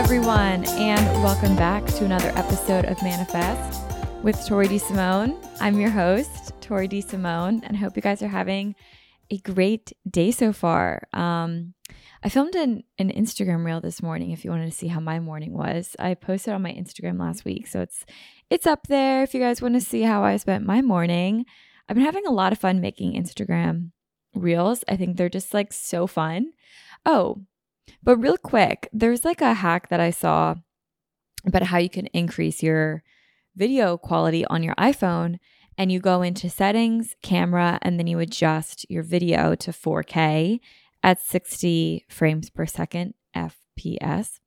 Everyone, and welcome back to another episode of Manifest with Tori DeSimone. I'm your host, Tori DeSimone, and I hope you guys are having a great day so far. Um, I filmed an, an Instagram reel this morning. If you wanted to see how my morning was, I posted on my Instagram last week, so it's it's up there. If you guys want to see how I spent my morning, I've been having a lot of fun making Instagram reels. I think they're just like so fun. Oh, but real quick, there's like a hack that I saw about how you can increase your video quality on your iPhone. And you go into settings, camera, and then you adjust your video to 4K at 60 frames per second FPS.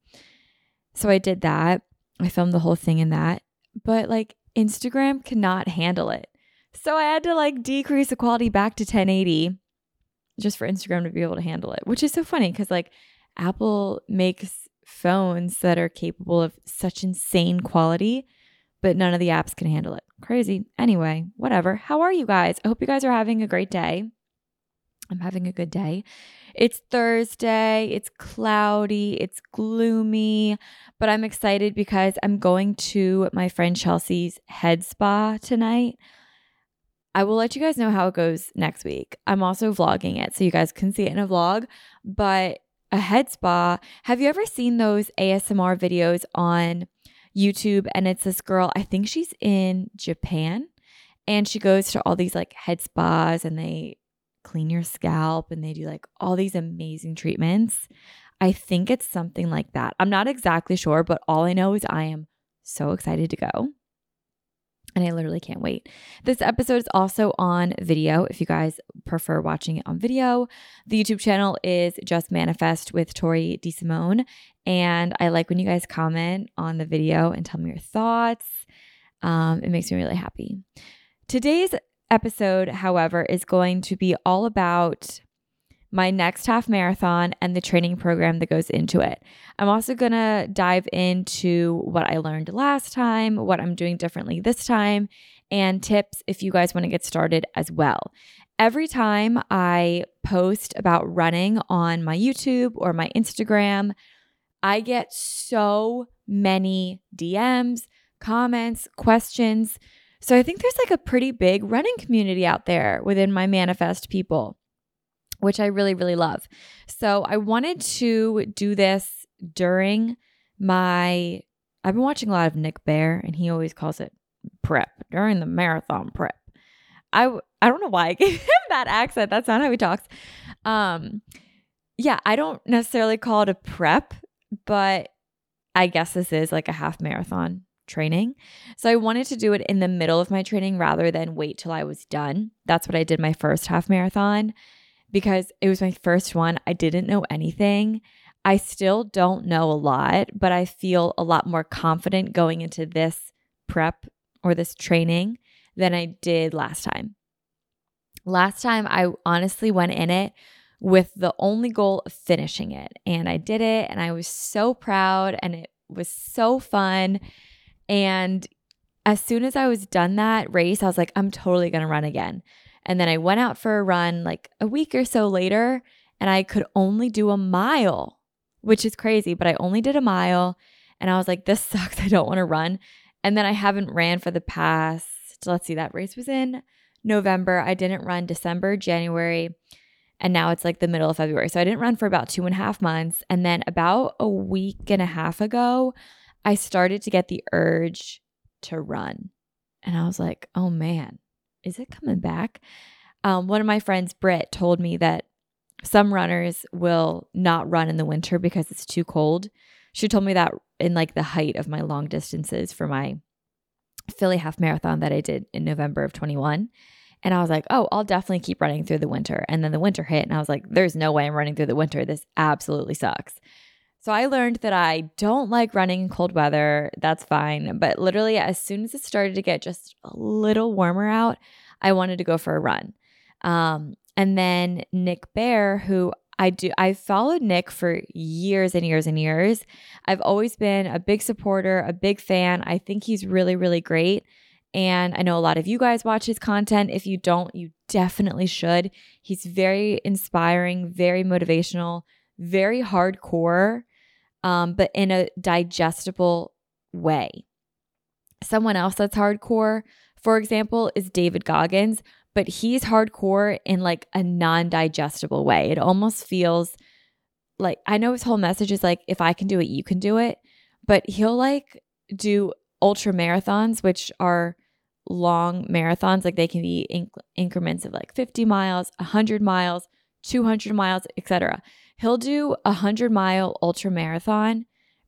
So I did that. I filmed the whole thing in that. But like Instagram cannot handle it. So I had to like decrease the quality back to 1080 just for Instagram to be able to handle it, which is so funny because like Apple makes phones that are capable of such insane quality, but none of the apps can handle it. Crazy. Anyway, whatever. How are you guys? I hope you guys are having a great day. I'm having a good day. It's Thursday, it's cloudy, it's gloomy, but I'm excited because I'm going to my friend Chelsea's head spa tonight. I will let you guys know how it goes next week. I'm also vlogging it so you guys can see it in a vlog, but a head spa. Have you ever seen those ASMR videos on YouTube? And it's this girl, I think she's in Japan, and she goes to all these like head spas and they clean your scalp and they do like all these amazing treatments. I think it's something like that. I'm not exactly sure, but all I know is I am so excited to go and I literally can't wait. This episode is also on video if you guys prefer watching it on video. The YouTube channel is Just Manifest with Tori DeSimone. And I like when you guys comment on the video and tell me your thoughts. Um, it makes me really happy. Today's episode, however, is going to be all about my next half marathon and the training program that goes into it. I'm also going to dive into what I learned last time, what I'm doing differently this time, and tips if you guys want to get started as well. Every time I post about running on my YouTube or my Instagram, I get so many DMs, comments, questions. So I think there's like a pretty big running community out there within my manifest people which I really, really love. So I wanted to do this during my, I've been watching a lot of Nick Bare, and he always calls it prep during the marathon prep. I, I don't know why I gave him that accent. That's not how he talks. Um, yeah, I don't necessarily call it a prep, but I guess this is like a half marathon training. So I wanted to do it in the middle of my training rather than wait till I was done. That's what I did my first half marathon because it was my first one. I didn't know anything. I still don't know a lot, but I feel a lot more confident going into this prep or this training than I did last time. Last time, I honestly went in it with the only goal of finishing it. And I did it, and I was so proud, and it was so fun. And as soon as I was done that race, I was like, I'm totally going to run again. And then I went out for a run like a week or so later, and I could only do a mile, which is crazy, but I only did a mile. And I was like, this sucks. I don't want to run. And then I haven't ran for the past, let's see, that race was in November. I didn't run December, January, and now it's like the middle of February. So I didn't run for about two and a half months. And then about a week and a half ago, I started to get the urge to run. And I was like, oh man, is it coming back? Um, one of my friends, Britt, told me that some runners will not run in the winter because it's too cold. She told me that in like the height of my long distances for my Philly half marathon that I did in November of 21. And I was like, oh, I'll definitely keep running through the winter. And then the winter hit, and I was like, there's no way I'm running through the winter. This absolutely sucks. So I learned that I don't like running in cold weather. That's fine. But literally, as soon as it started to get just a little warmer out, I wanted to go for a run. Um, and then Nick Bare, who I do, I've followed Nick for years and years and years. I've always been a big supporter, a big fan. I think he's really, really great. And I know a lot of you guys watch his content. If you don't, you definitely should. He's very inspiring, very motivational, very hardcore, um, but in a digestible way. Someone else that's hardcore, for example, is David Goggins, but he's hardcore in like a non digestible way. It almost feels like I know his whole message is like, if I can do it, you can do it. But he'll like do ultra marathons, which are long marathons. Like they can be inc- increments of like 50 miles, 100 miles, 200 miles, etc. He'll do a 100 mile ultra marathon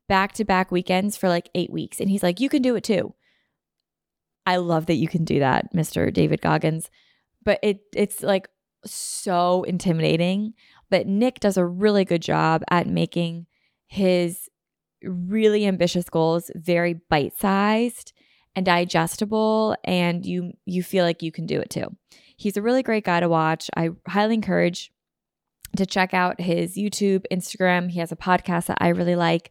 back to back weekends for like eight weeks. And he's like, you can do it too. I love that you can do that, Mr. David Goggins. But it it's like so intimidating. But Nick does a really good job at making his really ambitious goals very bite-sized and digestible and you you feel like you can do it too. He's a really great guy to watch. I highly encourage to check out his YouTube, Instagram. He has a podcast that I really like.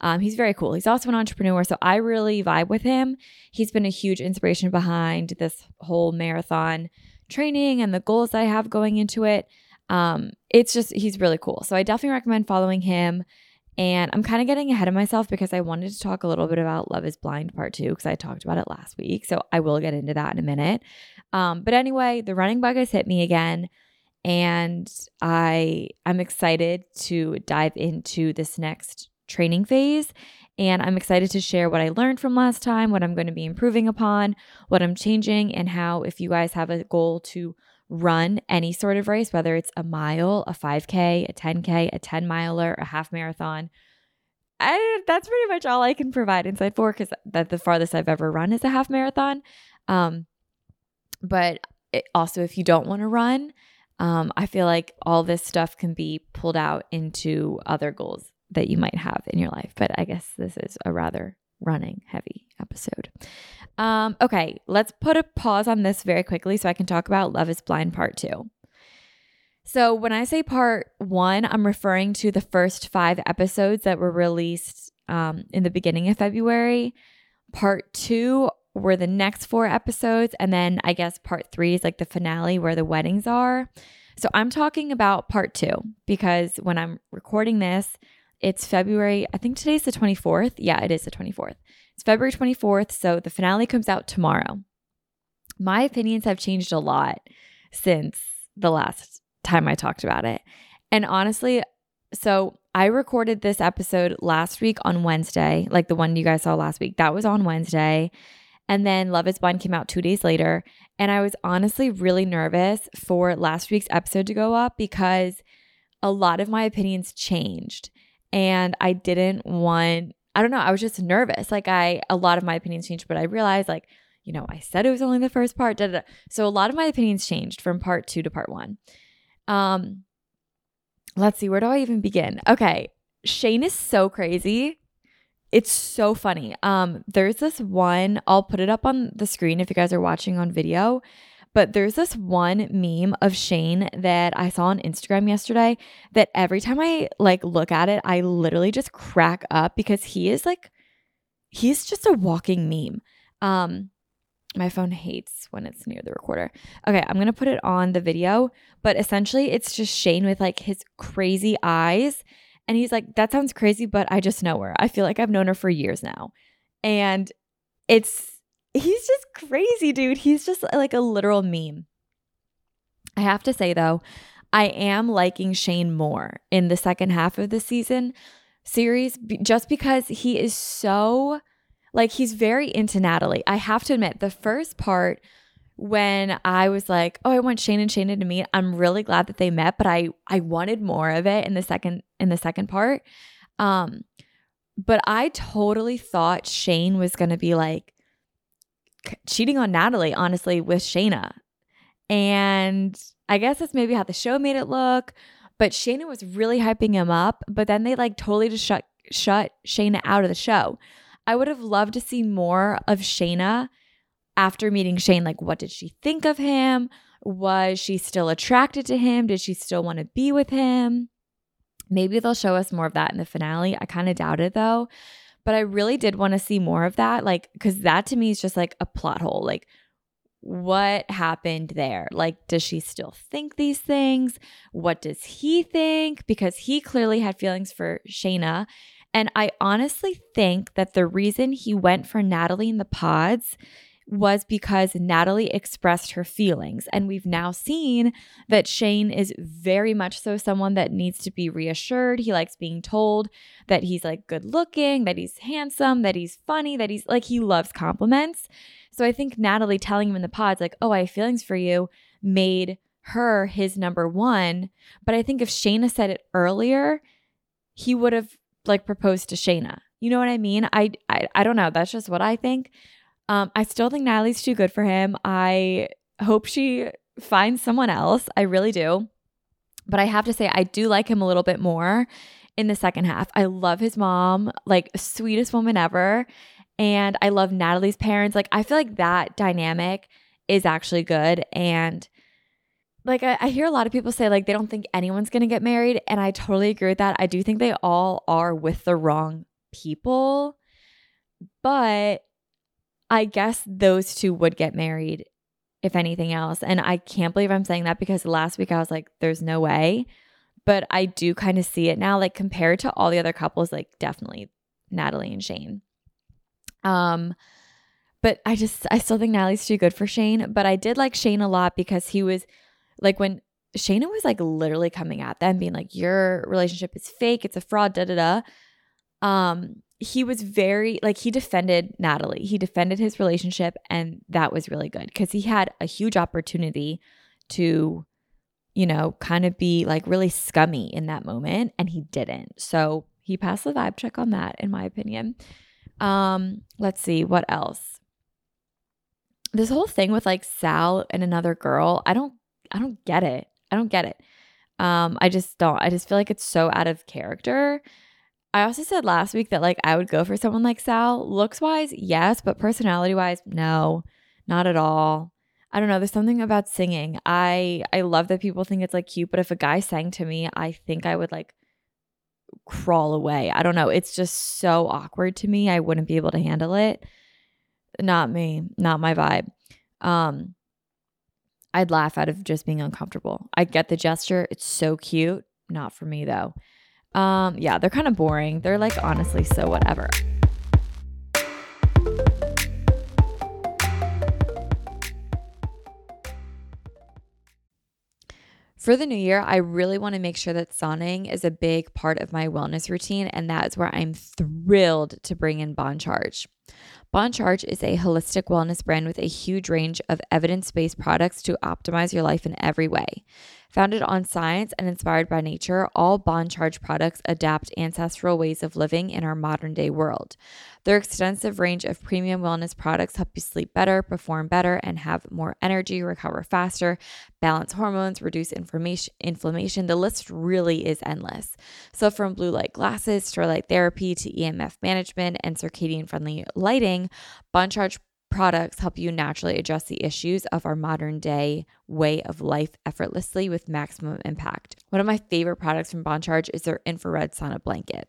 Um, he's very cool. He's also an entrepreneur, so I really vibe with him. He's been a huge inspiration behind this whole marathon training and the goals I have going into it. Um, it's just, he's really cool. So I definitely recommend following him. And I'm kind of getting ahead of myself because I wanted to talk a little bit about Love is Blind Part 2 because I talked about it last week. So I will get into that in a minute. Um, but anyway, the running bug has hit me again. And I I'm excited to dive into this next training phase. And I'm excited to share what I learned from last time, what I'm going to be improving upon, what I'm changing, and how if you guys have a goal to run any sort of race, whether it's a mile, a 5K, a 10K, a 10 miler, a half marathon. I, that's pretty much all I can provide insight for because that the farthest I've ever run is a half marathon. Um, but it, also, if you don't want to run, um, I feel like all this stuff can be pulled out into other goals that you might have in your life. But I guess this is a rather running heavy episode. Um, okay, let's put a pause on this very quickly so I can talk about Love is Blind Part 2. So, when I say part one, I'm referring to the first five episodes that were released um, in the beginning of February. Part two were the next four episodes. And then I guess part three is like the finale where the weddings are. So, I'm talking about part two because when I'm recording this, it's February, I think today's the 24th. Yeah, it is the 24th. It's February 24th, so the finale comes out tomorrow. My opinions have changed a lot since the last time I talked about it. And honestly, so I recorded this episode last week on Wednesday, like the one you guys saw last week. That was on Wednesday. And then Love is Blind came out two days later. And I was honestly really nervous for last week's episode to go up because a lot of my opinions changed and I didn't want I don't know, I was just nervous. Like I a lot of my opinions changed, but I realized like, you know, I said it was only the first part. Da, da, da. So a lot of my opinions changed from part 2 to part 1. Um let's see, where do I even begin? Okay, Shayne is so crazy. It's so funny. Um there's this one, I'll put it up on the screen if you guys are watching on video. But there's this one meme of Shayne that I saw on Instagram yesterday that every time I like look at it, I literally just crack up because he is like he's just a walking meme. Um my phone hates when it's near the recorder. Okay, I'm going to put it on the video, but essentially it's just Shayne with like his crazy eyes and he's like that sounds crazy, but I just know her. I feel like I've known her for years now. And it's he's just crazy, dude. He's just like a literal meme. I have to say though, I am liking Shayne more in the second half of the season series just because he is so like he's very into Natalie. I have to admit, the first part when I was like, "Oh, I want Shayne and Shaina to meet," I'm really glad that they met, but I I wanted more of it in the second in the second part. Um, but I totally thought Shayne was gonna be like cheating on Natalie, honestly, with Shaina. And I guess that's maybe how the show made it look. But Shaina was really hyping him up, but then they like totally just shut shut Shaina out of the show. I would have loved to see more of Shaina after meeting Shayne. Like, what did she think of him? Was she still attracted to him? Did she still want to be with him? Maybe they'll show us more of that in the finale. I kind of doubt it though. But I really did want to see more of that. Like, because that to me is just like a plot hole. Like, what happened there? Like, does she still think these things? What does he think? Because he clearly had feelings for Shaina. And I honestly think that the reason he went for Natalie in the pods was because Natalie expressed her feelings. And we've now seen that Shayne is very much so someone that needs to be reassured. He likes being told that he's like good looking, that he's handsome, that he's funny, that he's like he loves compliments. So I think Natalie telling him in the pods, like, oh, I have feelings for you, made her his number one. But I think if Shaina said it earlier, he would have like proposed to Shaina. You know what I mean? I, I I don't know. That's just what I think. Um, I still think Natalie's too good for him. I hope she finds someone else. I really do. But I have to say, I do like him a little bit more in the second half. I love his mom, like, sweetest woman ever. And I love Natalie's parents. Like, I feel like that dynamic is actually good. And like, I, I hear a lot of people say, like, they don't think anyone's going to get married. And I totally agree with that. I do think they all are with the wrong people. But I guess those two would get married if anything else. And I can't believe I'm saying that because last week I was like, there's no way. But I do kind of see it now, like compared to all the other couples, like definitely Natalie and Shayne. Um, but I just I still think Natalie's too good for Shayne. But I did like Shayne a lot because he was like when Shaina was like literally coming at them, being like, Your relationship is fake, it's a fraud, da da da. Um, he was very like he defended Natalie. He defended his relationship and that was really good cuz he had a huge opportunity to you know, kind of be like really scummy in that moment and he didn't. So, he passed the vibe check on that in my opinion. Um, let's see what else. This whole thing with like Sal and another girl, I don't I don't get it. I don't get it. Um, I just don't. I just feel like it's so out of character. I also said last week that like I would go for someone like Sal. Looks wise, yes, but personality wise, no, not at all. I don't know. There's something about singing. I I love that people think it's like cute, but if a guy sang to me, I think I would like crawl away. I don't know. It's just so awkward to me. I wouldn't be able to handle it. Not me. Not my vibe. Um I'd laugh out of just being uncomfortable. I get the gesture. It's so cute. Not for me though. Um, yeah, they're kind of boring. They're like honestly so whatever. For the new year, I really want to make sure that sauning is a big part of my wellness routine, and that is where I'm thrilled to bring in Bon Charge. Bon Charge is a holistic wellness brand with a huge range of evidence based products to optimize your life in every way. Founded on science and inspired by nature, all Bon Charge products adapt ancestral ways of living in our modern day world. Their extensive range of premium wellness products help you sleep better, perform better, and have more energy, recover faster, balance hormones, reduce inflammation. The list really is endless. So, from blue light glasses, to light therapy, to EMF management and circadian friendly lighting, Bon Charge products help you naturally address the issues of our modern day way of life effortlessly with maximum impact. One of my favorite products from Bon Charge is their infrared sauna blanket.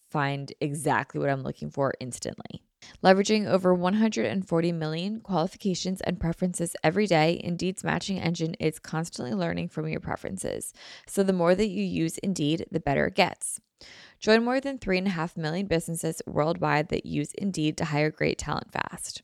find exactly what I'm looking for instantly. Leveraging over 140 million qualifications and preferences every day, Indeed's matching engine is constantly learning from your preferences. So the more that you use Indeed, the better it gets. Join more than 3.5 million businesses worldwide that use Indeed to hire great talent fast.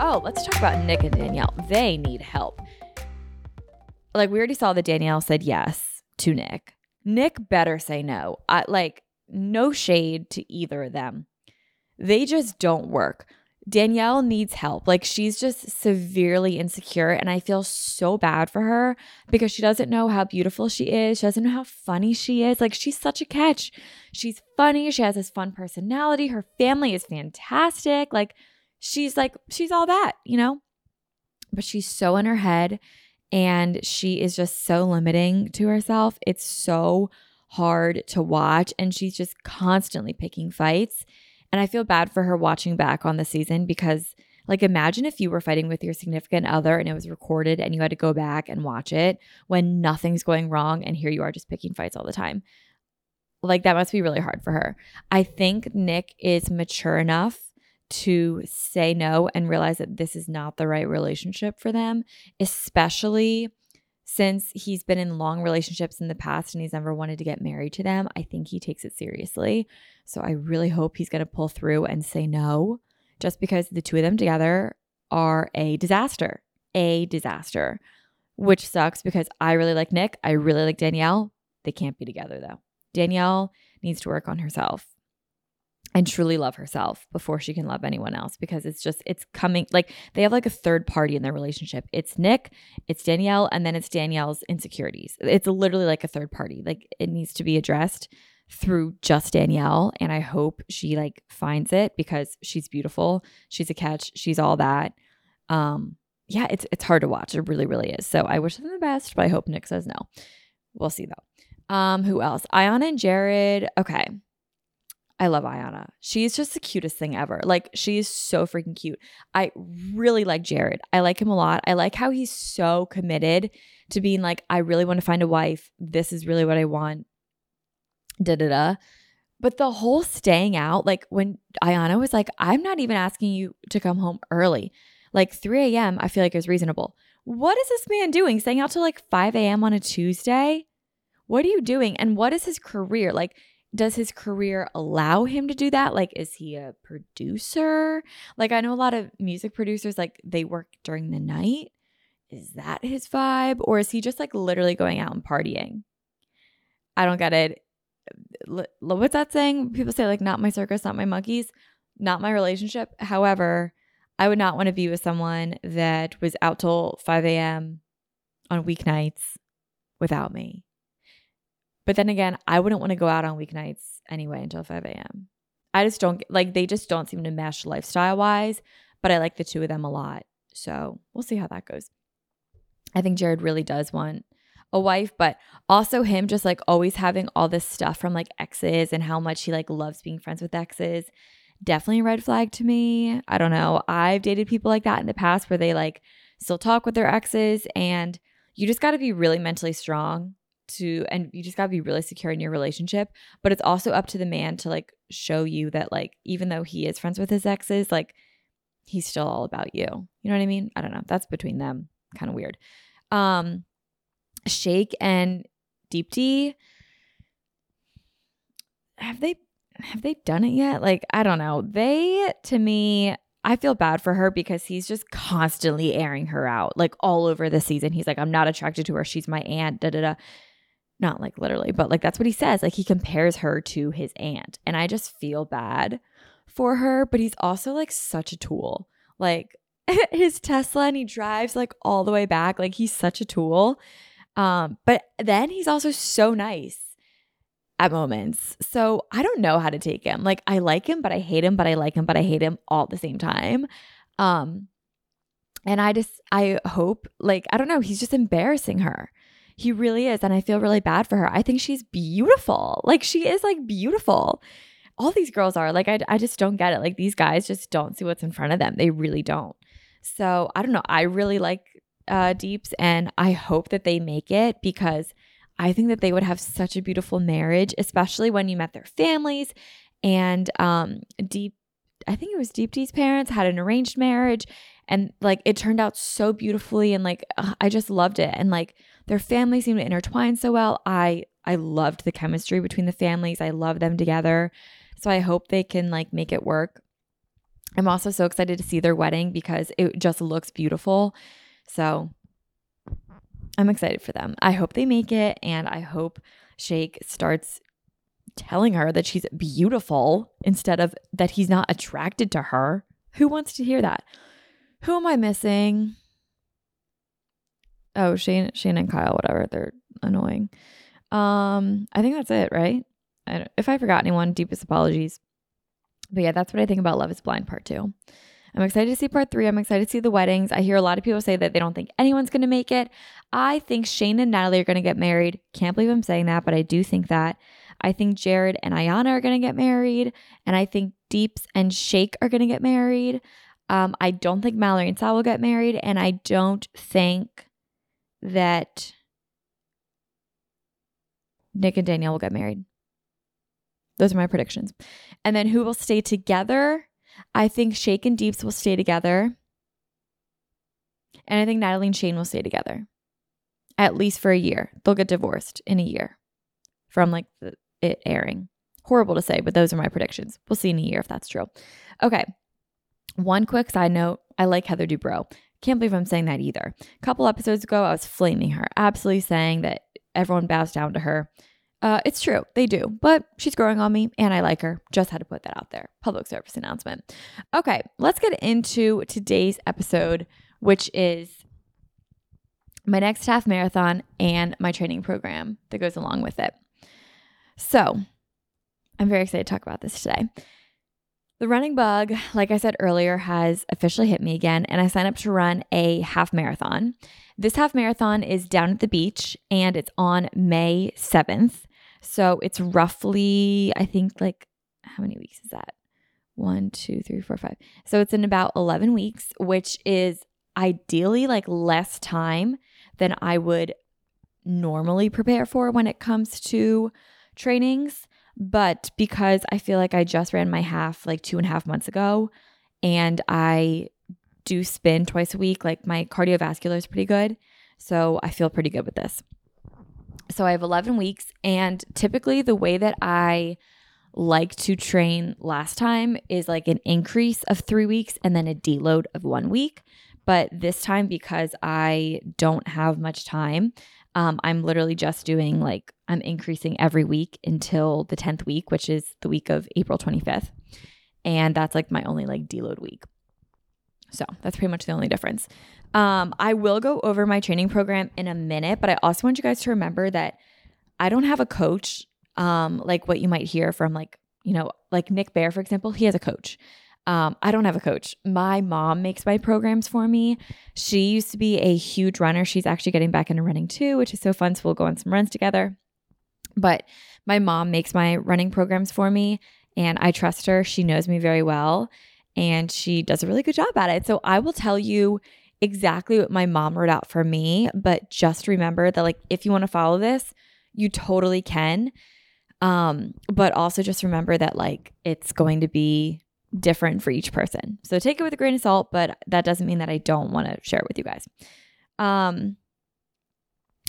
Oh, let's talk about Nick and Danielle. They need help. Like we already saw that Danielle said yes to Nick. Nick better say no. I like no shade to either of them. They just don't work. Danielle needs help. Like she's just severely insecure and I feel so bad for her because she doesn't know how beautiful she is. She doesn't know how funny she is. Like she's such a catch. She's funny, she has this fun personality. Her family is fantastic. Like she's like she's all that, you know? but she's so in her head and she is just so limiting to herself. It's so hard to watch and she's just constantly picking fights. And I feel bad for her watching back on the season because like imagine if you were fighting with your significant other and it was recorded and you had to go back and watch it when nothing's going wrong and here you are just picking fights all the time. Like that must be really hard for her. I think Nick is mature enough to say no and realize that this is not the right relationship for them, especially since he's been in long relationships in the past and he's never wanted to get married to them. I think he takes it seriously. So I really hope he's going to pull through and say no, just because the two of them together are a disaster. A disaster, which sucks because I really like Nick. I really like Danielle. They can't be together though. Danielle needs to work on herself and truly love herself before she can love anyone else because it's just it's coming like they have like a third party in their relationship. It's Nick, it's Danielle, and then it's Danielle's insecurities. It's literally like a third party. Like it needs to be addressed through just Danielle and I hope she like finds it because she's beautiful. She's a catch. She's all that. Um yeah, it's it's hard to watch. It really really is. So I wish them the best, but I hope Nick says no. We'll see though. Um who else? Iyanna and Jared. Okay. I love Iyanna. She's just the cutest thing ever. Like she's so freaking cute. I really like Jared. I like him a lot. I like how he's so committed to being like, I really want to find a wife. This is really what I want. Da da da. But the whole staying out, like when Iyanna was like, I'm not even asking you to come home early. Like 3 a.m., I feel like is reasonable. What is this man doing? Staying out till like 5 a.m. on a Tuesday? What are you doing? And what is his career? Like, does his career allow him to do that? Like, is he a producer? Like, I know a lot of music producers, like, they work during the night. Is that his vibe? Or is he just like literally going out and partying? I don't get it. What's that saying? People say, like, not my circus, not my monkeys, not my relationship. However, I would not want to be with someone that was out till 5 a.m. on weeknights without me. But then again, I wouldn't want to go out on weeknights anyway until 5 a.m. I just don't like, they just don't seem to mesh lifestyle wise, but I like the two of them a lot. So we'll see how that goes. I think Jared really does want a wife, but also him just like always having all this stuff from like exes and how much he like loves being friends with exes. Definitely a red flag to me. I don't know. I've dated people like that in the past where they like still talk with their exes and you just got to be really mentally strong to and you just got to be really secure in your relationship but it's also up to the man to like show you that like even though he is friends with his exes like he's still all about you. You know what i mean? I don't know. That's between them. Kind of weird. Um shake and deepti have they have they done it yet? Like i don't know. They to me I feel bad for her because he's just constantly airing her out, like all over the season. He's like, I'm not attracted to her. She's my aunt. Da da da not like literally, but like that's what he says. Like he compares her to his aunt. And I just feel bad for her, but he's also like such a tool. Like his Tesla and he drives like all the way back. Like he's such a tool. Um, but then he's also so nice at moments. So I don't know how to take him. Like I like him, but I hate him, but I like him, but I hate him all at the same time. Um, and I just I hope like I don't know, he's just embarrassing her. He really is. And I feel really bad for her. I think she's beautiful. Like, she is like beautiful. All these girls are. Like, I, I just don't get it. Like, these guys just don't see what's in front of them. They really don't. So, I don't know. I really like uh, Deeps and I hope that they make it because I think that they would have such a beautiful marriage, especially when you met their families. And um, Deep, I think it was Deepti's parents had an arranged marriage and like it turned out so beautifully and like uh, I just loved it. And like, their families seem to intertwine so well. I I loved the chemistry between the families. I love them together. So I hope they can like make it work. I'm also so excited to see their wedding because it just looks beautiful. So I'm excited for them. I hope they make it and I hope Shake starts telling her that she's beautiful instead of that he's not attracted to her. Who wants to hear that? Who am I missing? Oh, Shane, Shane and Kyle, whatever. They're annoying. Um, I think that's it, right? I if I forgot anyone, deepest apologies. But yeah, that's what I think about Love Is Blind Part Two. I'm excited to see part three. I'm excited to see the weddings. I hear a lot of people say that they don't think anyone's going to make it. I think Shayne and Natalie are going to get married. Can't believe I'm saying that, but I do think that. I think Jared and Iyanna are going to get married. And I think Deeps and Shake are going to get married. Um, I don't think Mallory and Sal will get married. And I don't think that Nick and Danielle will get married. Those are my predictions. And then who will stay together? I think Shake and Deeps will stay together. And I think Natalie and Shayne will stay together at least for a year. They'll get divorced in a year from like the, it airing. Horrible to say, but those are my predictions. We'll see in a year if that's true. Okay. One quick side note I like Heather Dubrow. Can't believe I'm saying that either. A couple episodes ago, I was flaming her, absolutely saying that everyone bows down to her. Uh, it's true, they do, but she's growing on me and I like her. Just had to put that out there. Public service announcement. Okay, let's get into today's episode, which is my next half marathon and my training program that goes along with it. So, I'm very excited to talk about this today. The running bug, like I said earlier, has officially hit me again, and I signed up to run a half marathon. This half marathon is down at the beach and it's on May 7th. So it's roughly, I think, like, how many weeks is that? One, two, three, four, five. So it's in about 11 weeks, which is ideally like less time than I would normally prepare for when it comes to trainings. But because I feel like I just ran my half like two and a half months ago and I do spin twice a week, like my cardiovascular is pretty good. So I feel pretty good with this. So I have 11 weeks. And typically, the way that I like to train last time is like an increase of three weeks and then a deload of one week. But this time, because I don't have much time, um, I'm literally just doing like, I'm increasing every week until the 10th week, which is the week of April 25th. And that's like my only like deload week. So that's pretty much the only difference. Um, I will go over my training program in a minute, but I also want you guys to remember that I don't have a coach um, like what you might hear from like, you know, like Nick Bare, for example, he has a coach. Um, I don't have a coach. My mom makes my programs for me. She used to be a huge runner. She's actually getting back into running too, which is so fun. So we'll go on some runs together. But my mom makes my running programs for me, and I trust her. She knows me very well, and she does a really good job at it. So I will tell you exactly what my mom wrote out for me. But just remember that, like, if you want to follow this, you totally can. Um, but also just remember that, like, it's going to be different for each person. So take it with a grain of salt, but that doesn't mean that I don't want to share it with you guys. Um,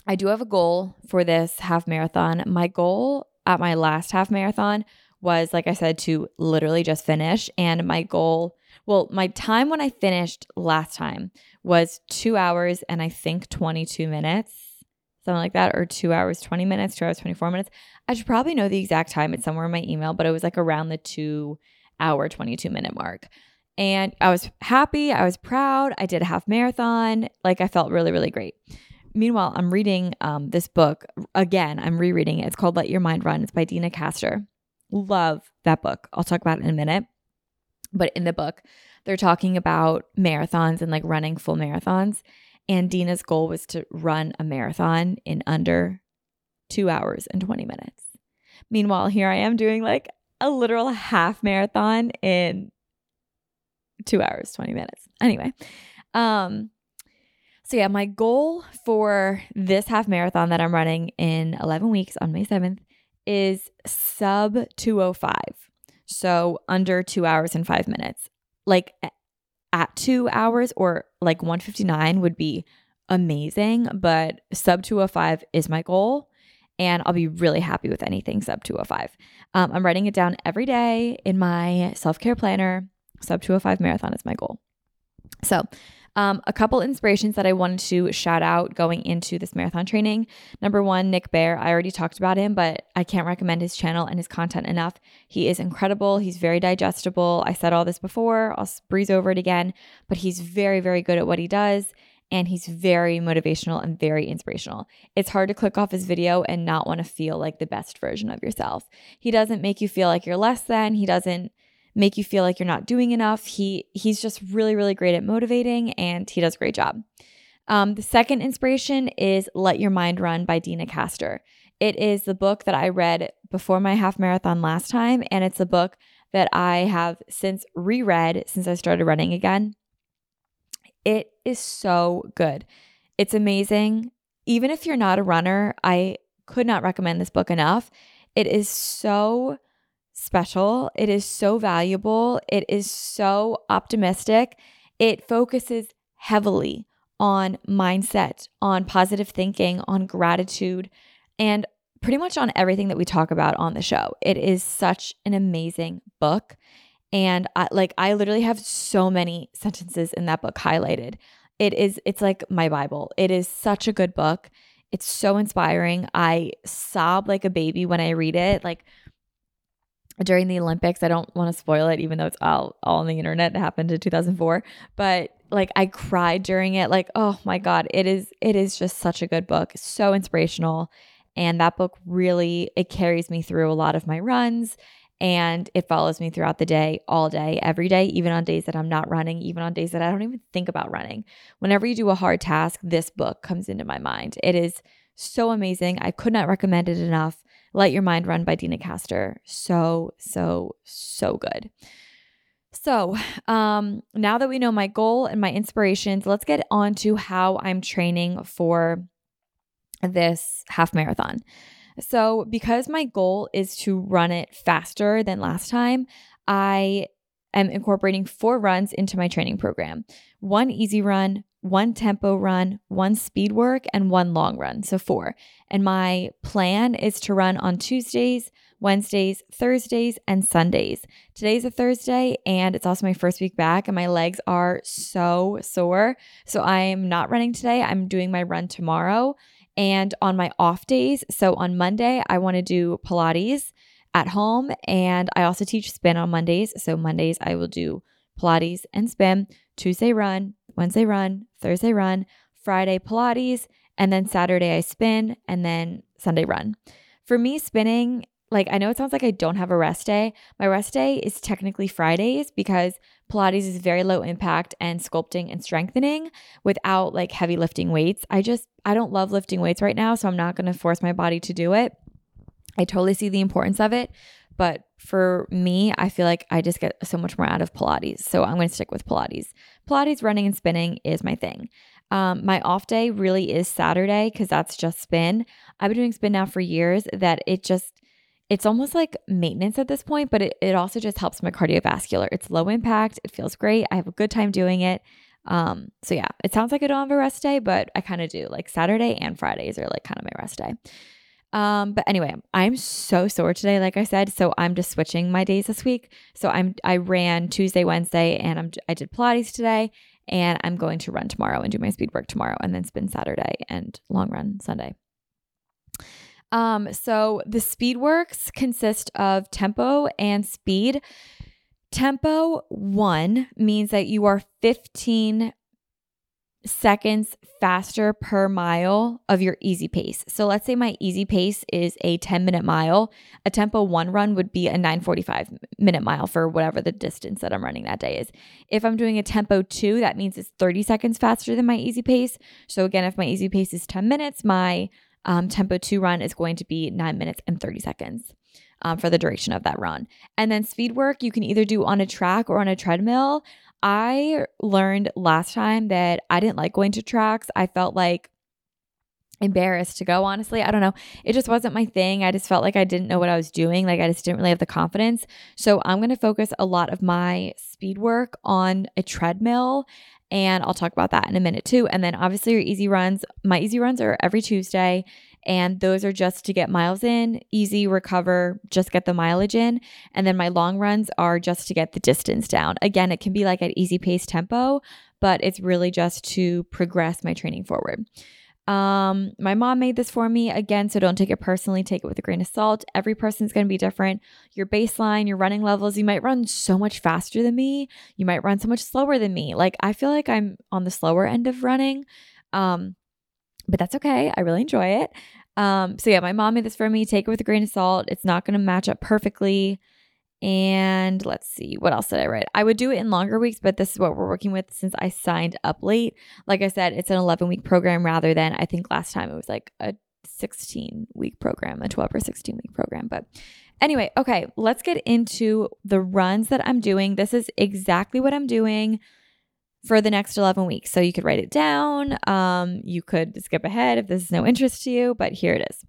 I do have a goal for this half marathon. My goal at my last half marathon was, like I said, to literally just finish. And my goal, well, my time when I finished last time was two hours and I think 22 minutes, something like that, or two hours, 20 minutes, two hours, 24 minutes. I should probably know the exact time. It's somewhere in my email, but it was like around the two hour, 22 minute mark. And I was happy. I was proud. I did a half marathon. Like I felt really, really great. Meanwhile, I'm reading um, this book again. I'm rereading it. It's called Let Your Mind Run. It's by Deena Kastor. Love that book. I'll talk about it in a minute. But in the book, they're talking about marathons and like running full marathons. And Deena's goal was to run a marathon in under two hours and 20 minutes. Meanwhile, here I am doing like a literal half marathon in two hours, 20 minutes. Anyway, um, so yeah, my goal for this half marathon that I'm running in 11 weeks on May 7th is sub 205. So under two hours and five minutes. Like at two hours or like 159 would be amazing, but sub 205 is my goal and I'll be really happy with anything sub 205. Um, I'm writing it down every day in my self care planner. Sub 205 marathon is my goal. So, um, a couple inspirations that I wanted to shout out going into this marathon training. Number one, Nick Bare. I already talked about him, but I can't recommend his channel and his content enough. He is incredible. He's very digestible. I said all this before, I'll breeze over it again, but he's very, very good at what he does and he's very motivational and very inspirational. It's hard to click off his video and not want to feel like the best version of yourself. He doesn't make you feel like you're less than, he doesn't make you feel like you're not doing enough. He he's just really really great at motivating and he does a great job. Um, the second inspiration is Let Your Mind Run by Deena Kastor. It is the book that I read before my half marathon last time, and it's a book that I have since reread since I started running again. It is so good. It's amazing. Even if you're not a runner, I could not recommend this book enough. It is so special. It is so valuable. It is so optimistic. It focuses heavily on mindset, on positive thinking, on gratitude, and pretty much on everything that we talk about on the show. It is such an amazing book. And I like I literally have so many sentences in that book highlighted. It is it's like my Bible. It is such a good book. It's so inspiring. I sob like a baby when I read it. Like during the Olympics, I don't want to spoil it, even though it's all all on the internet. It happened in 2004, but like I cried during it. Like, oh my god, it is it is just such a good book. so inspirational, and that book really it carries me through a lot of my runs, and it follows me throughout the day, all day, every day, even on days that I'm not running, even on days that I don't even think about running. Whenever you do a hard task, this book comes into my mind. It is so amazing. I could not recommend it enough. Let Your Mind Run by Deena Kastor. So, so, so good. So, um, now that we know my goal and my inspirations, let's get on to how I'm training for this half marathon. So, because my goal is to run it faster than last time, I am incorporating four runs into my training program one easy run, one tempo run, one speed work, and one long run. So, four. And my plan is to run on Tuesdays, Wednesdays, Thursdays, and Sundays. Today's a Thursday, and it's also my first week back, and my legs are so sore. So, I am not running today. I'm doing my run tomorrow. And on my off days, so on Monday, I want to do Pilates at home, and I also teach spin on Mondays. So, Mondays, I will do Pilates and spin. Tuesday, run. Wednesday, run. Thursday, run. Friday, Pilates. And then Saturday, I spin. And then Sunday, run. For me, spinning like I know it sounds like I don't have a rest day. My rest day is technically Fridays because Pilates is very low impact and sculpting and strengthening without like heavy lifting weights. I just I don't love lifting weights right now, so I'm not going to force my body to do it. I totally see the importance of it, but for me, I feel like I just get so much more out of Pilates. So I'm going to stick with Pilates. Pilates, running, and spinning is my thing. Um, my off day really is Saturday because that's just spin. I've been doing spin now for years that it just it's almost like maintenance at this point, but it, it also just helps my cardiovascular. It's low impact, it feels great. I have a good time doing it. Um, so yeah, it sounds like I don't have a rest day, but I kind of do. Like Saturday and Fridays are like kind of my rest day. Um, but anyway, I'm so sore today, like I said. So I'm just switching my days this week. So I'm I ran Tuesday, Wednesday, and I'm I did Pilates today, and I'm going to run tomorrow and do my speed work tomorrow, and then spin Saturday and long run Sunday. Um, so the speed works consist of tempo and speed. Tempo one means that you are 15 seconds faster per mile of your easy pace. So let's say my easy pace is a 10 minute mile. A tempo one run would be a 945 minute mile for whatever the distance that I'm running that day is. If I'm doing a tempo two, that means it's 30 seconds faster than my easy pace. So again, if my easy pace is 10 minutes, my um, tempo two run is going to be nine minutes and 30 seconds. Um, for the duration of that run. And then speed work, you can either do on a track or on a treadmill. I learned last time that I didn't like going to tracks. I felt like embarrassed to go, honestly. I don't know. It just wasn't my thing. I just felt like I didn't know what I was doing. Like I just didn't really have the confidence. So I'm going to focus a lot of my speed work on a treadmill and I'll talk about that in a minute too. And then obviously your easy runs. My easy runs are every Tuesday. And those are just to get miles in, easy, recover, just get the mileage in. And then my long runs are just to get the distance down. Again, it can be like at easy pace tempo, but it's really just to progress my training forward. Um, my mom made this for me again, so don't take it personally, take it with a grain of salt. Every person's going to be different. Your baseline, your running levels, you might run so much faster than me. You might run so much slower than me. Like I feel like I'm on the slower end of running. Um, but that's okay. I really enjoy it. Um, so yeah, my mom made this for me. Take it with a grain of salt. It's not going to match up perfectly. And let's see, what else did I write? I would do it in longer weeks, but this is what we're working with since I signed up late. Like I said, it's an 11 week program rather than I think last time it was like a 16 week program, a 12 or 16 week program. But anyway, okay, let's get into the runs that I'm doing. This is exactly what I'm doing for the next 11 weeks. So you could write it down. Um, you could skip ahead if this is no interest to you, but here it is.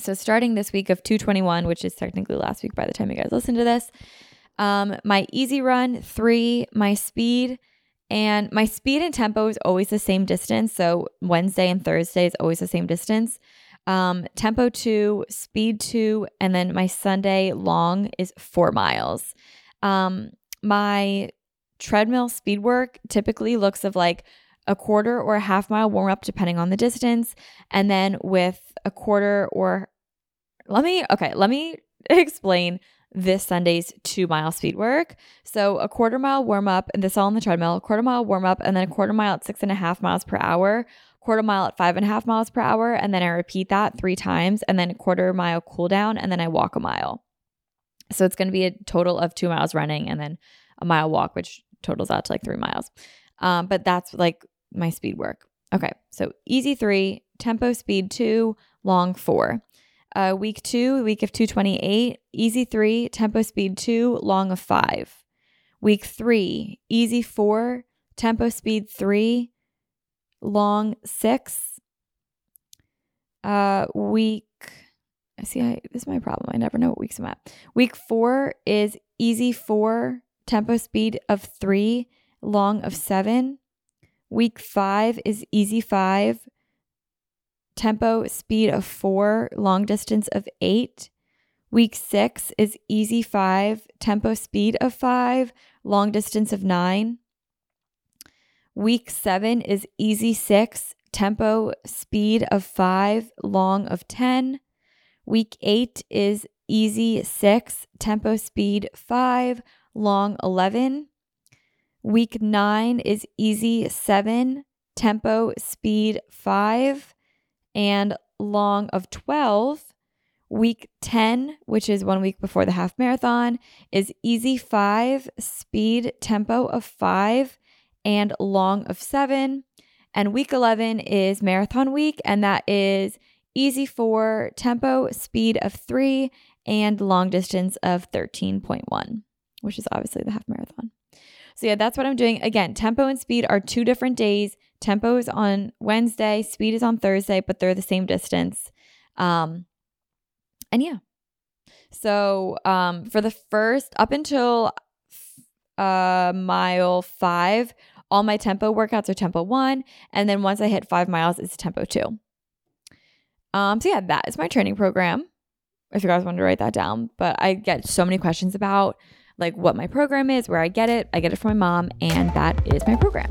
So starting this week of 221, which is technically last week by the time you guys listen to this, um, my easy run three, my speed, and my speed and tempo is always the same distance. So Wednesday and Thursday is always the same distance. Um, tempo two, speed two, and then my Sunday long is four miles. Um, my treadmill speed work typically looks of like a quarter or a half mile warm up depending on the distance and then with a quarter or let me okay let me explain this Sunday's two mile speed work. So a quarter mile warm up, and this all on the treadmill, a quarter mile warm up, and then a quarter mile at six and a half miles per hour, quarter mile at five and a half miles per hour, and then I repeat that three times, and then a quarter mile cool down, and then I walk a mile. So it's going to be a total of two miles running and then a mile walk, which totals out to like three miles. Um, but that's like my speed work. Okay, so easy three, tempo speed two, long four. Uh, week two, week of 228, easy three, tempo speed two, long of five. Week three, easy four, tempo speed three, long six. Uh, week, I see, I, this is my problem. I never know what weeks I'm at. Week four is easy four, tempo speed of three, long of seven. Week five is easy five, tempo speed of four, long distance of eight. Week six is easy five, tempo speed of five, long distance of nine. Week seven is easy six, tempo speed of five, long of 10. Week eight is easy six, tempo speed five, long 11. Week nine is easy seven, tempo speed five, and long of 12. Week 10, which is one week before the half marathon, is easy five, speed tempo of five, and long of seven. And week 11 is marathon week, and that is easy four, tempo, speed of three, and long distance of 13.1, which is obviously the half marathon. So, yeah, that's what I'm doing. Again, tempo and speed are two different days. Tempo is on Wednesday, speed is on Thursday, but they're the same distance. Um, and yeah. So, um, for the first up until uh, mile five, all my tempo workouts are tempo one. And then once I hit five miles, it's tempo two. Um, so, yeah, that is my training program. If you guys want to write that down, but I get so many questions about like what my program is, where I get it. I get it from my mom, and that is my program.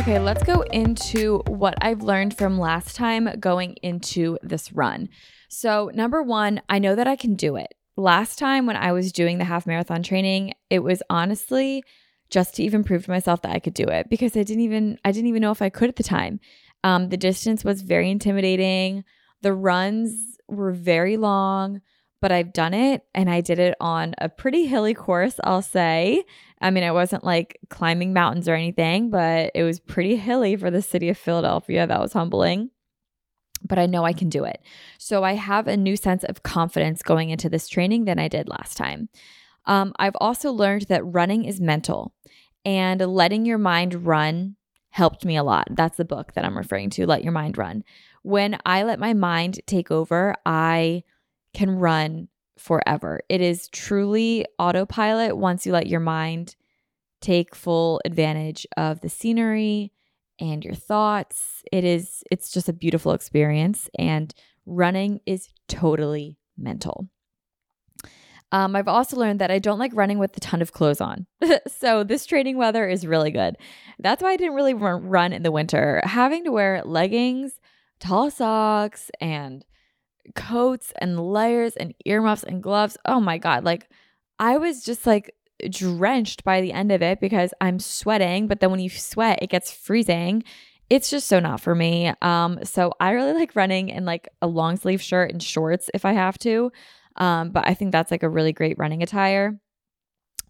Okay, let's go into what I've learned from last time going into this run. So, number one, I know that I can do it. Last time when I was doing the half marathon training, it was honestly just to even prove to myself that I could do it because I didn't even I didn't even know if I could at the time. Um, the distance was very intimidating. The runs were very long, but I've done it and I did it on a pretty hilly course, I'll say. I mean, I wasn't like climbing mountains or anything, but it was pretty hilly for the city of Philadelphia. That was humbling. But I know I can do it. So I have a new sense of confidence going into this training than I did last time. Um, I've also learned that running is mental and letting your mind run helped me a lot. That's the book that I'm referring to, Let Your Mind Run. When I let my mind take over, I can run forever. It is truly autopilot once you let your mind take full advantage of the scenery and your thoughts. It is it's just a beautiful experience and running is totally mental. Um, I've also learned that I don't like running with a ton of clothes on. so this training weather is really good. That's why I didn't really run in the winter. Having to wear leggings, tall socks, and coats and layers and earmuffs and gloves. Oh my God. Like I was just like drenched by the end of it because I'm sweating. But then when you sweat, it gets freezing. It's just so not for me. Um, so I really like running in like a long sleeve shirt and shorts if I have to. Um, but I think that's like a really great running attire.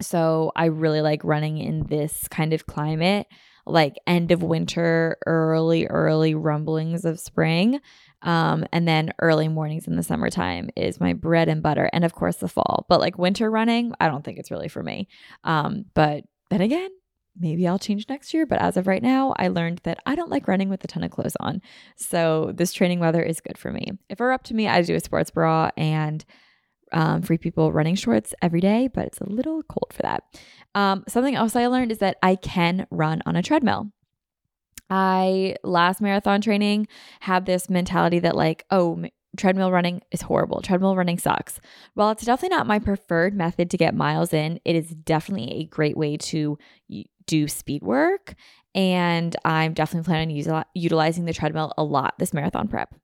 So I really like running in this kind of climate, like end of winter, early, early rumblings of spring. Um, and then early mornings in the summertime is my bread and butter. And of course, the fall. But like winter running, I don't think it's really for me. Um, but then again, maybe I'll change next year. But as of right now, I learned that I don't like running with a ton of clothes on. So this training weather is good for me. If it were up to me, I'd do a sports bra and um, free people running shorts every day, but it's a little cold for that. Um, something else I learned is that I can run on a treadmill. I last marathon training had this mentality that like, oh, treadmill running is horrible. Treadmill running sucks. While it's definitely not my preferred method to get miles in, it is definitely a great way to do speed work. And I'm definitely planning on utilizing the treadmill a lot this marathon prep.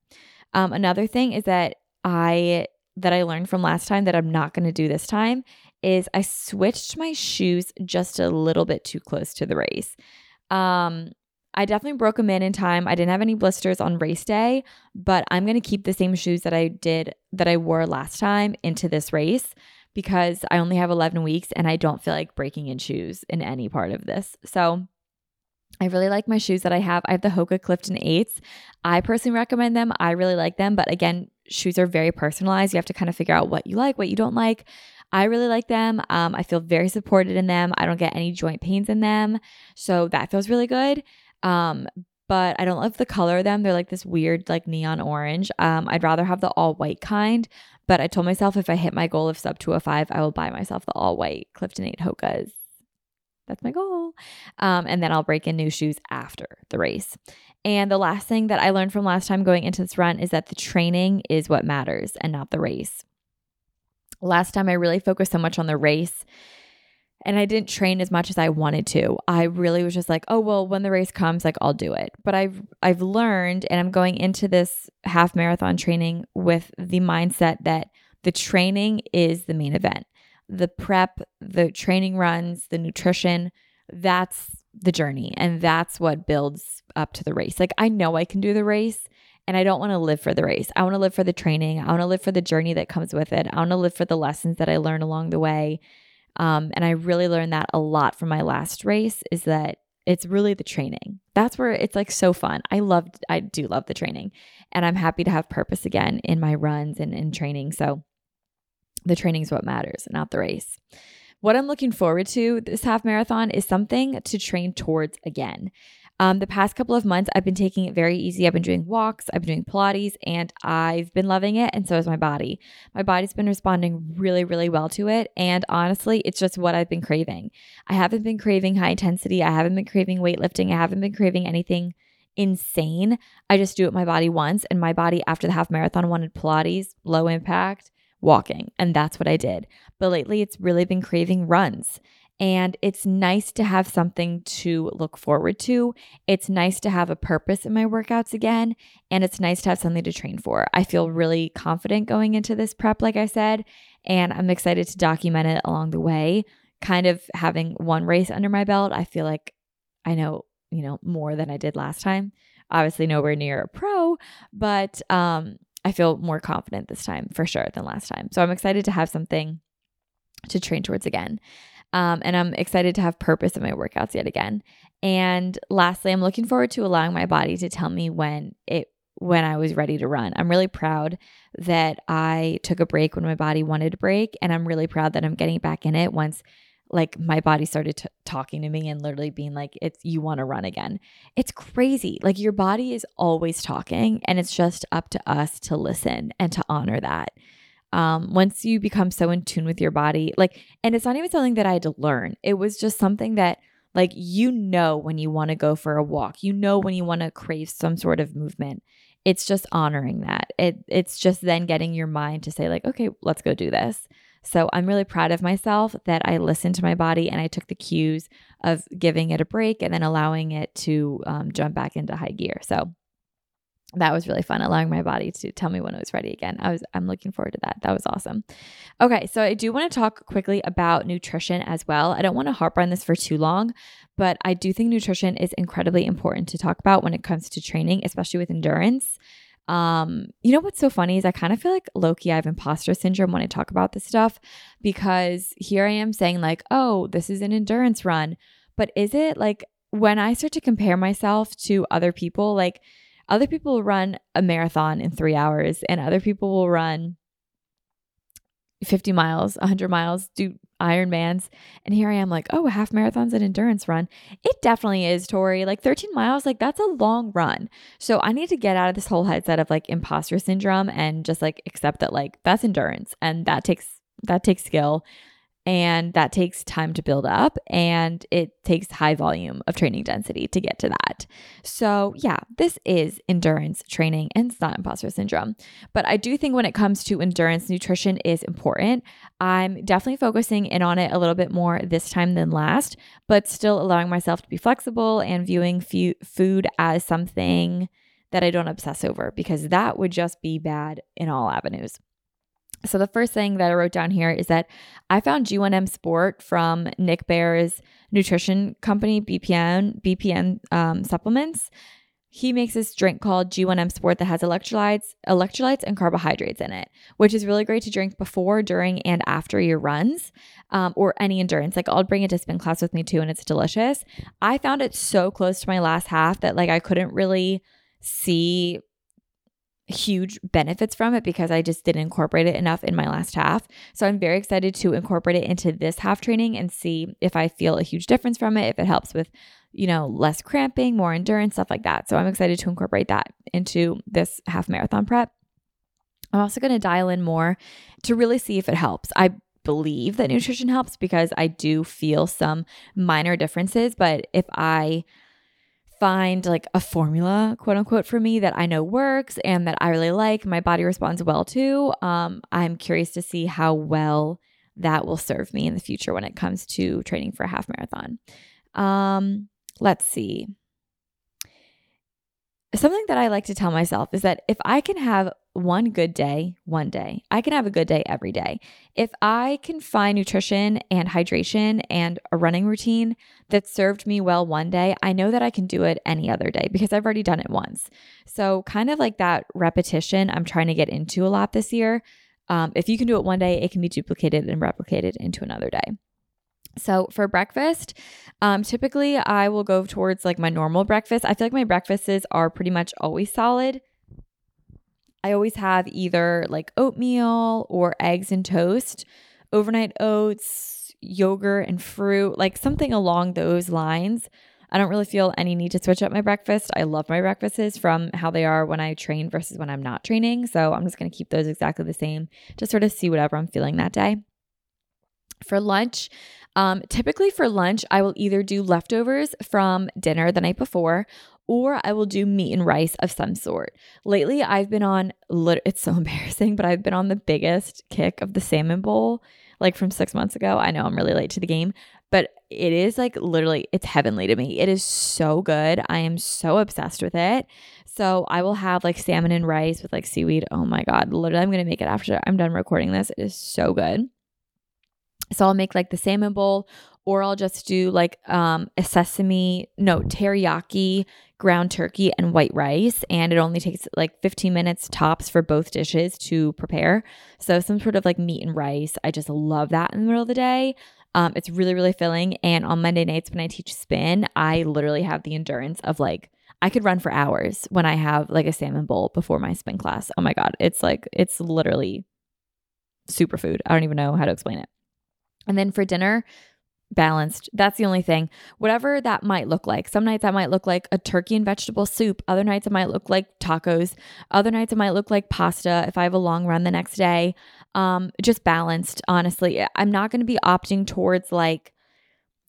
Um, another thing is that I that I learned from last time that I'm not going to do this time is I switched my shoes just a little bit too close to the race. Um, I definitely broke them in in time. I didn't have any blisters on race day, but I'm going to keep the same shoes that I did that I wore last time into this race because I only have 11 weeks and I don't feel like breaking in shoes in any part of this. So I really like my shoes that I have. I have the Hoka Clifton 8s. I personally recommend them. I really like them, but again, shoes are very personalized. You have to kind of figure out what you like, what you don't like. I really like them. Um, I feel very supported in them. I don't get any joint pains in them. So that feels really good. Um, but I don't love the color of them. They're like this weird, like neon orange. Um, I'd rather have the all white kind. But I told myself if I hit my goal of sub 205, I will buy myself the all white Clifton 8 Hokas. That's my goal. Um, and then I'll break in new shoes after the race. And the last thing that I learned from last time going into this run is that the training is what matters and not the race. Last time I really focused so much on the race and I didn't train as much as I wanted to. I really was just like, oh well, when the race comes, like I'll do it. But I've I've learned and I'm going into this half marathon training with the mindset that the training is the main event. The prep, the training runs, the nutrition, that's the journey and that's what builds up to the race. Like I know I can do the race and I don't want to live for the race. I want to live for the training. I want to live for the journey that comes with it. I want to live for the lessons that I learn along the way um, and I really learned that a lot from my last race is that it's really the training. That's where it's like so fun. I loved, I do love the training. And I'm happy to have purpose again in my runs and in training. So the training is what matters, not the race. What I'm looking forward to this half marathon is something to train towards again. Um, the past couple of months, I've been taking it very easy. I've been doing walks, I've been doing Pilates, and I've been loving it. And so has my body. My body's been responding really, really well to it. And honestly, it's just what I've been craving. I haven't been craving high intensity. I haven't been craving weightlifting. I haven't been craving anything insane. I just do it my body once. And my body, after the half marathon, wanted Pilates, low impact, walking. And that's what I did. But lately, it's really been craving runs. And it's nice to have something to look forward to. It's nice to have a purpose in my workouts again. And it's nice to have something to train for. I feel really confident going into this prep, like I said. And I'm excited to document it along the way. Kind of having one race under my belt, I feel like I know, you know, more than I did last time. Obviously, nowhere near a pro, but um, I feel more confident this time for sure than last time. So I'm excited to have something to train towards again. Um, and I'm excited to have purpose in my workouts yet again. And lastly, I'm looking forward to allowing my body to tell me when it when I was ready to run. I'm really proud that I took a break when my body wanted a break, and I'm really proud that I'm getting back in it once like my body started t- talking to me and literally being like it's you want to run again it's crazy like your body is always talking and it's just up to us to listen and to honor that um, once you become so in tune with your body like and it's not even something that i had to learn. It was just something that like you know when you want to go for a walk. You know when you want to crave some sort of movement. It's just honoring that. It it's just then getting your mind to say like okay let's go do this. So I'm really proud of myself that I listened to my body and I took the cues of giving it a break and then allowing it to um, jump back into high gear. So that was really fun allowing my body to tell me when it was ready again. I was i'm looking forward to that. That was awesome. Okay so i do want to talk quickly about nutrition as well. I don't want to harp on this for too long but i do think nutrition is incredibly important to talk about when it comes to training especially with endurance. Um, you know what's so funny is I kind of feel like Loki, I have imposter syndrome when I talk about this stuff because here I am saying, like, oh, this is an endurance run. But is it like when I start to compare myself to other people, like other people will run a marathon in three hours and other people will run 50 miles, 100 miles, do Ironmans. And here I am like, oh, a half marathon's an endurance run. It definitely is, Tori. Like 13 miles, like that's a long run. So I need to get out of this whole headset of like imposter syndrome and just like accept that like that's endurance and that takes that takes skill and that takes time to build up and it takes high volume of training density to get to that. So, yeah, this is endurance training and it's not imposter syndrome. But I do think when it comes to endurance, nutrition is important. I'm definitely focusing in on it a little bit more this time than last, but still allowing myself to be flexible and viewing food as something that I don't obsess over because that would just be bad in all avenues. So the first thing that I wrote down here is that I found G1M Sport from Nick Bare's nutrition company, BPN, BPN um, supplements. He makes this drink called G1M Sport that has electrolytes, electrolytes and carbohydrates in it, which is really great to drink before, during, and after your runs um, or any endurance. Like I'll bring it to spin class with me too, and it's delicious. I found it so close to my last half that like I couldn't really see huge benefits from it because I just didn't incorporate it enough in my last half. So I'm very excited to incorporate it into this half training and see if I feel a huge difference from it, if it helps with, you know, less cramping, more endurance, stuff like that. So I'm excited to incorporate that into this half marathon prep. I'm also going to dial in more to really see if it helps. I believe that nutrition helps because I do feel some minor differences, but if I find like a formula, quote unquote, for me that I know works and that I really like, my body responds well to, um, I'm curious to see how well that will serve me in the future when it comes to training for a half marathon. Um, let's see something that I like to tell myself is that if I can have one good day, one day, I can have a good day every day. If I can find nutrition and hydration and a running routine that served me well one day, I know that I can do it any other day because I've already done it once. So, kind of like that repetition, I'm trying to get into a lot this year. Um, if you can do it one day, it can be duplicated and replicated into another day. So for breakfast, um, typically I will go towards like my normal breakfast. I feel like my breakfasts are pretty much always solid. I always have either like oatmeal or eggs and toast, overnight oats, yogurt and fruit, like something along those lines. I don't really feel any need to switch up my breakfast. I love my breakfasts from how they are when I train versus when I'm not training. So I'm just going to keep those exactly the same to sort of see whatever I'm feeling that day. For lunch, um, typically for lunch, I will either do leftovers from dinner the night before or I will do meat and rice of some sort. Lately, I've been on, it's so embarrassing, but I've been on the biggest kick of the salmon bowl, like from six months ago. I know I'm really late to the game, but it is like literally, it's heavenly to me. It is so good. I am so obsessed with it. So I will have like salmon and rice with like seaweed. Oh my God. Literally, I'm going to make it after I'm done recording this. It is so good. So I'll make like the salmon bowl or I'll just do like um, a sesame, no, teriyaki ground turkey and white rice. And it only takes like 15 minutes tops for both dishes to prepare. So, some sort of like meat and rice. I just love that in the middle of the day. Um, it's really, really filling. And on Monday nights when I teach spin, I literally have the endurance of like, I could run for hours when I have like a salmon bowl before my spin class. Oh my God. It's like, it's literally superfood. I don't even know how to explain it. And then for dinner, balanced. That's the only thing. Whatever that might look like. Some nights that might look like a turkey and vegetable soup. Other nights it might look like tacos. Other nights it might look like pasta if I have a long run the next day. Um, just balanced, honestly. I'm not going to be opting towards like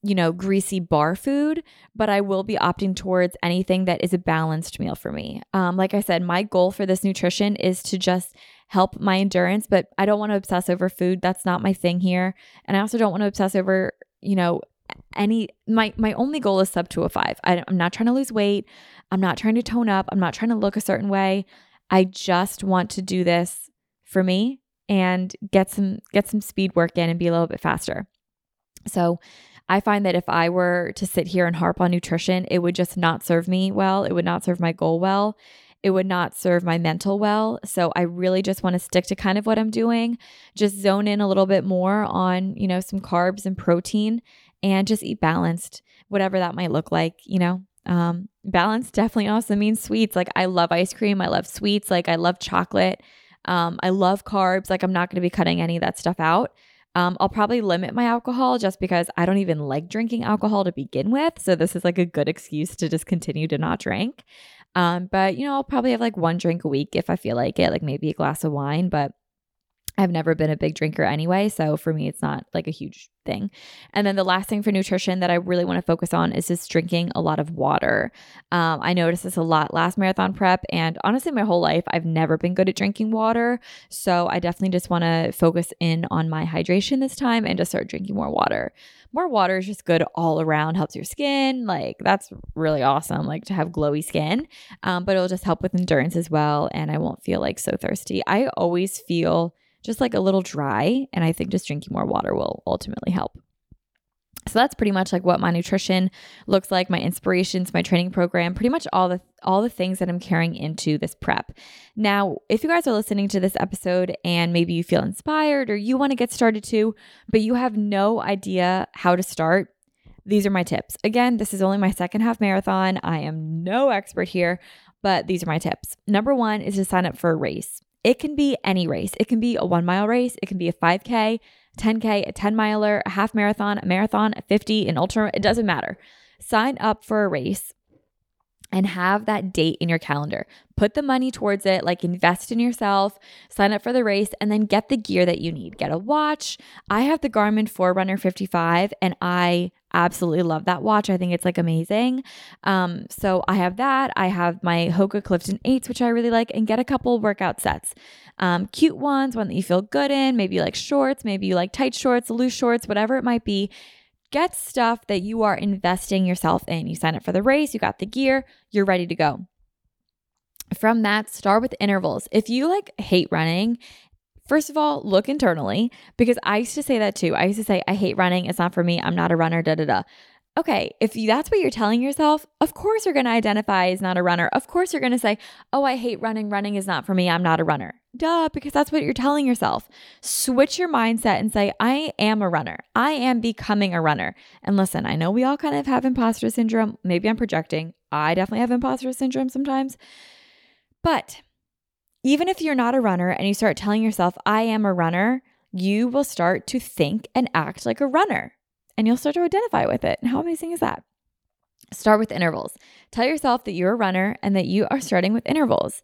you know, greasy bar food, but I will be opting towards anything that is a balanced meal for me. Um, like I said, my goal for this nutrition is to just help my endurance, but I don't want to obsess over food. That's not my thing here. And I also don't want to obsess over, you know, any my my only goal is sub 205. I, I'm not trying to lose weight. I'm not trying to tone up. I'm not trying to look a certain way. I just want to do this for me and get some get some speed work in and be a little bit faster. So I find that if I were to sit here and harp on nutrition, it would just not serve me well. It would not serve my goal well. It would not serve my mental well. So I really just want to stick to kind of what I'm doing, just zone in a little bit more on, you know, some carbs and protein and just eat balanced, whatever that might look like, you know. Um, balance definitely also means sweets. Like I love ice cream, I love sweets, like I love chocolate. Um, I love carbs. Like I'm not going to be cutting any of that stuff out. Um, I'll probably limit my alcohol just because I don't even like drinking alcohol to begin with. So this is like a good excuse to just continue to not drink. Um, but you know, I'll probably have like one drink a week if I feel like it, like maybe a glass of wine. But I've never been a big drinker anyway. So for me, it's not like a huge thing. And then the last thing for nutrition that I really want to focus on is just drinking a lot of water. Um, I noticed this a lot last marathon prep. And honestly, my whole life, I've never been good at drinking water. So I definitely just want to focus in on my hydration this time and just start drinking more water. More water is just good all around, helps your skin. Like, that's really awesome, like to have glowy skin. Um, but it'll just help with endurance as well. And I won't feel like so thirsty. I always feel just like a little dry. And I think just drinking more water will ultimately help. So that's pretty much like what my nutrition looks like, my inspirations, my training program, pretty much all the all the things that I'm carrying into this prep. Now, if you guys are listening to this episode and maybe you feel inspired or you want to get started too, but you have no idea how to start, these are my tips. Again, this is only my second half marathon. I am no expert here, but these are my tips. Number 1 is to sign up for a race. It can be any race. It can be a one mile race, it can be a 5K, 10K, a 10 miler, a half marathon, a marathon, a 50, an ultra. It doesn't matter. Sign up for a race and have that date in your calendar. Put the money towards it, like invest in yourself, sign up for the race, and then get the gear that you need. Get a watch. I have the Garmin Forerunner 55, and I absolutely love that watch. I think it's like amazing. Um, so I have that. I have my Hoka Clifton 8s, which I really like, and get a couple workout sets. Um, cute ones, one that you feel good in, maybe you like shorts, maybe you like tight shorts, loose shorts, whatever it might be. Get stuff that you are investing yourself in. You sign up for the race, you got the gear, you're ready to go. From that, start with intervals. If you like hate running First of all, look internally because I used to say that too. I used to say, I hate running. It's not for me. I'm not a runner, da da da. Okay, if that's what you're telling yourself, of course you're going to identify as not a runner. Of course you're going to say, oh, I hate running. Running is not for me. I'm not a runner. Duh, because that's what you're telling yourself. Switch your mindset and say, I am a runner. I am becoming a runner. And listen, I know we all kind of have imposter syndrome. Maybe I'm projecting. I definitely have imposter syndrome sometimes. But even if you're not a runner and you start telling yourself, I am a runner, you will start to think and act like a runner and you'll start to identify with it. And how amazing is that? Start with intervals. Tell yourself that you're a runner and that you are starting with intervals.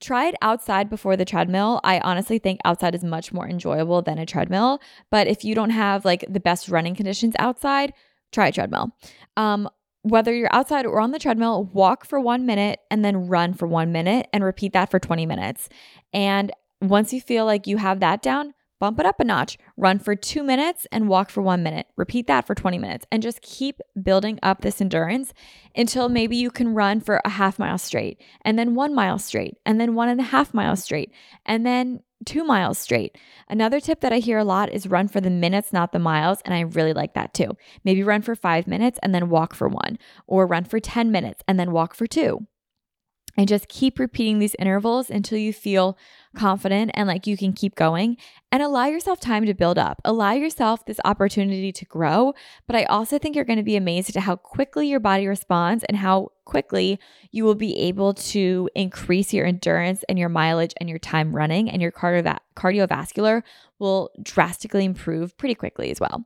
Try it outside before the treadmill. I honestly think outside is much more enjoyable than a treadmill. But if you don't have like the best running conditions outside, try a treadmill. Um, whether you're outside or on the treadmill, walk for one minute and then run for one minute and repeat that for 20 minutes. And once you feel like you have that down, bump it up a notch. Run for two minutes and walk for one minute. Repeat that for 20 minutes and just keep building up this endurance until maybe you can run for a half mile straight and then one mile straight and then one and a half miles straight and then two miles straight. Another tip that I hear a lot is run for the minutes, not the miles. And I really like that too. Maybe run for five minutes and then walk for one, or run for 10 minutes and then walk for two. And just keep repeating these intervals until you feel confident and like you can keep going and allow yourself time to build up. Allow yourself this opportunity to grow. But I also think you're going to be amazed at how quickly your body responds and how quickly you will be able to increase your endurance and your mileage and your time running, and your cardiova- cardiovascular will drastically improve pretty quickly as well.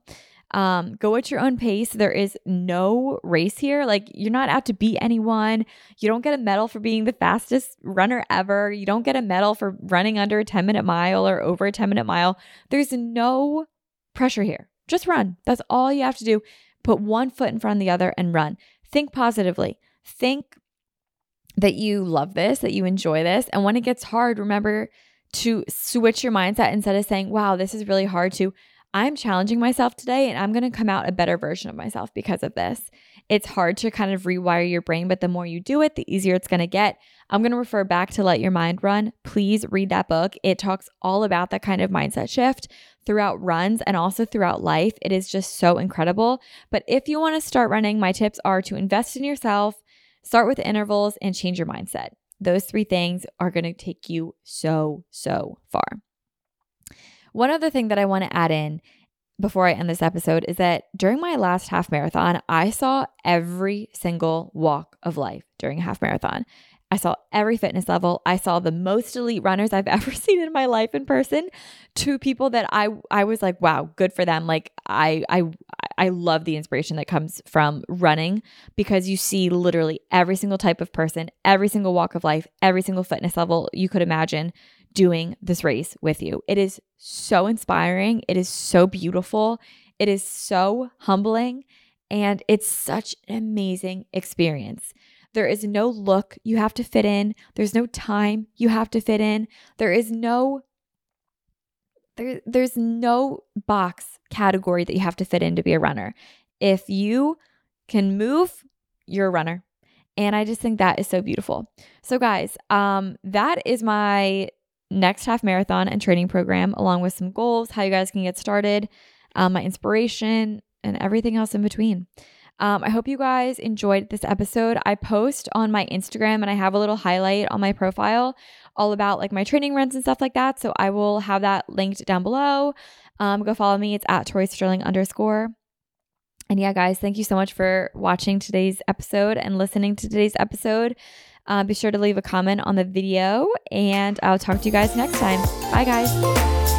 Um, go at your own pace. There is no race here. Like, you're not out to beat anyone. You don't get a medal for being the fastest runner ever. You don't get a medal for running under a 10 minute mile or over a 10 minute mile. There's no pressure here. Just run. That's all you have to do. Put one foot in front of the other and run. Think positively. Think that you love this, that you enjoy this. And when it gets hard, remember to switch your mindset instead of saying, wow, this is really hard to I'm challenging myself today and I'm going to come out a better version of myself because of this. It's hard to kind of rewire your brain, but the more you do it, the easier it's going to get. I'm going to refer back to Let Your Mind Run. Please read that book. It talks all about that kind of mindset shift throughout runs and also throughout life. It is just so incredible. But if you want to start running, my tips are to invest in yourself, start with intervals, and change your mindset. Those three things are going to take you so, so far. One other thing that I want to add in before I end this episode is that during my last half marathon, I saw every single walk of life during a half marathon. I saw every fitness level. I saw the most elite runners I've ever seen in my life in person to people that I I was like, wow, good for them. Like I I I love the inspiration that comes from running because you see literally every single type of person, every single walk of life, every single fitness level you could imagine doing this race with you. It is so inspiring. It is so beautiful. It is so humbling. And it's such an amazing experience. There is no look you have to fit in. There's no time you have to fit in. There is no there, there's no box category that you have to fit in to be a runner. If you can move, you're a runner. And I just think that is so beautiful. So guys, um that is my next half marathon and training program, along with some goals, how you guys can get started, um, my inspiration, and everything else in between. Um, I hope you guys enjoyed this episode. I post on my Instagram and I have a little highlight on my profile all about like my training runs and stuff like that. So I will have that linked down below. Um, go follow me. It's at Tori Sterling underscore. And yeah, guys, thank you so much for watching today's episode and listening to today's episode. Uh, be sure to leave a comment on the video, and I'll talk to you guys next time. Bye, guys.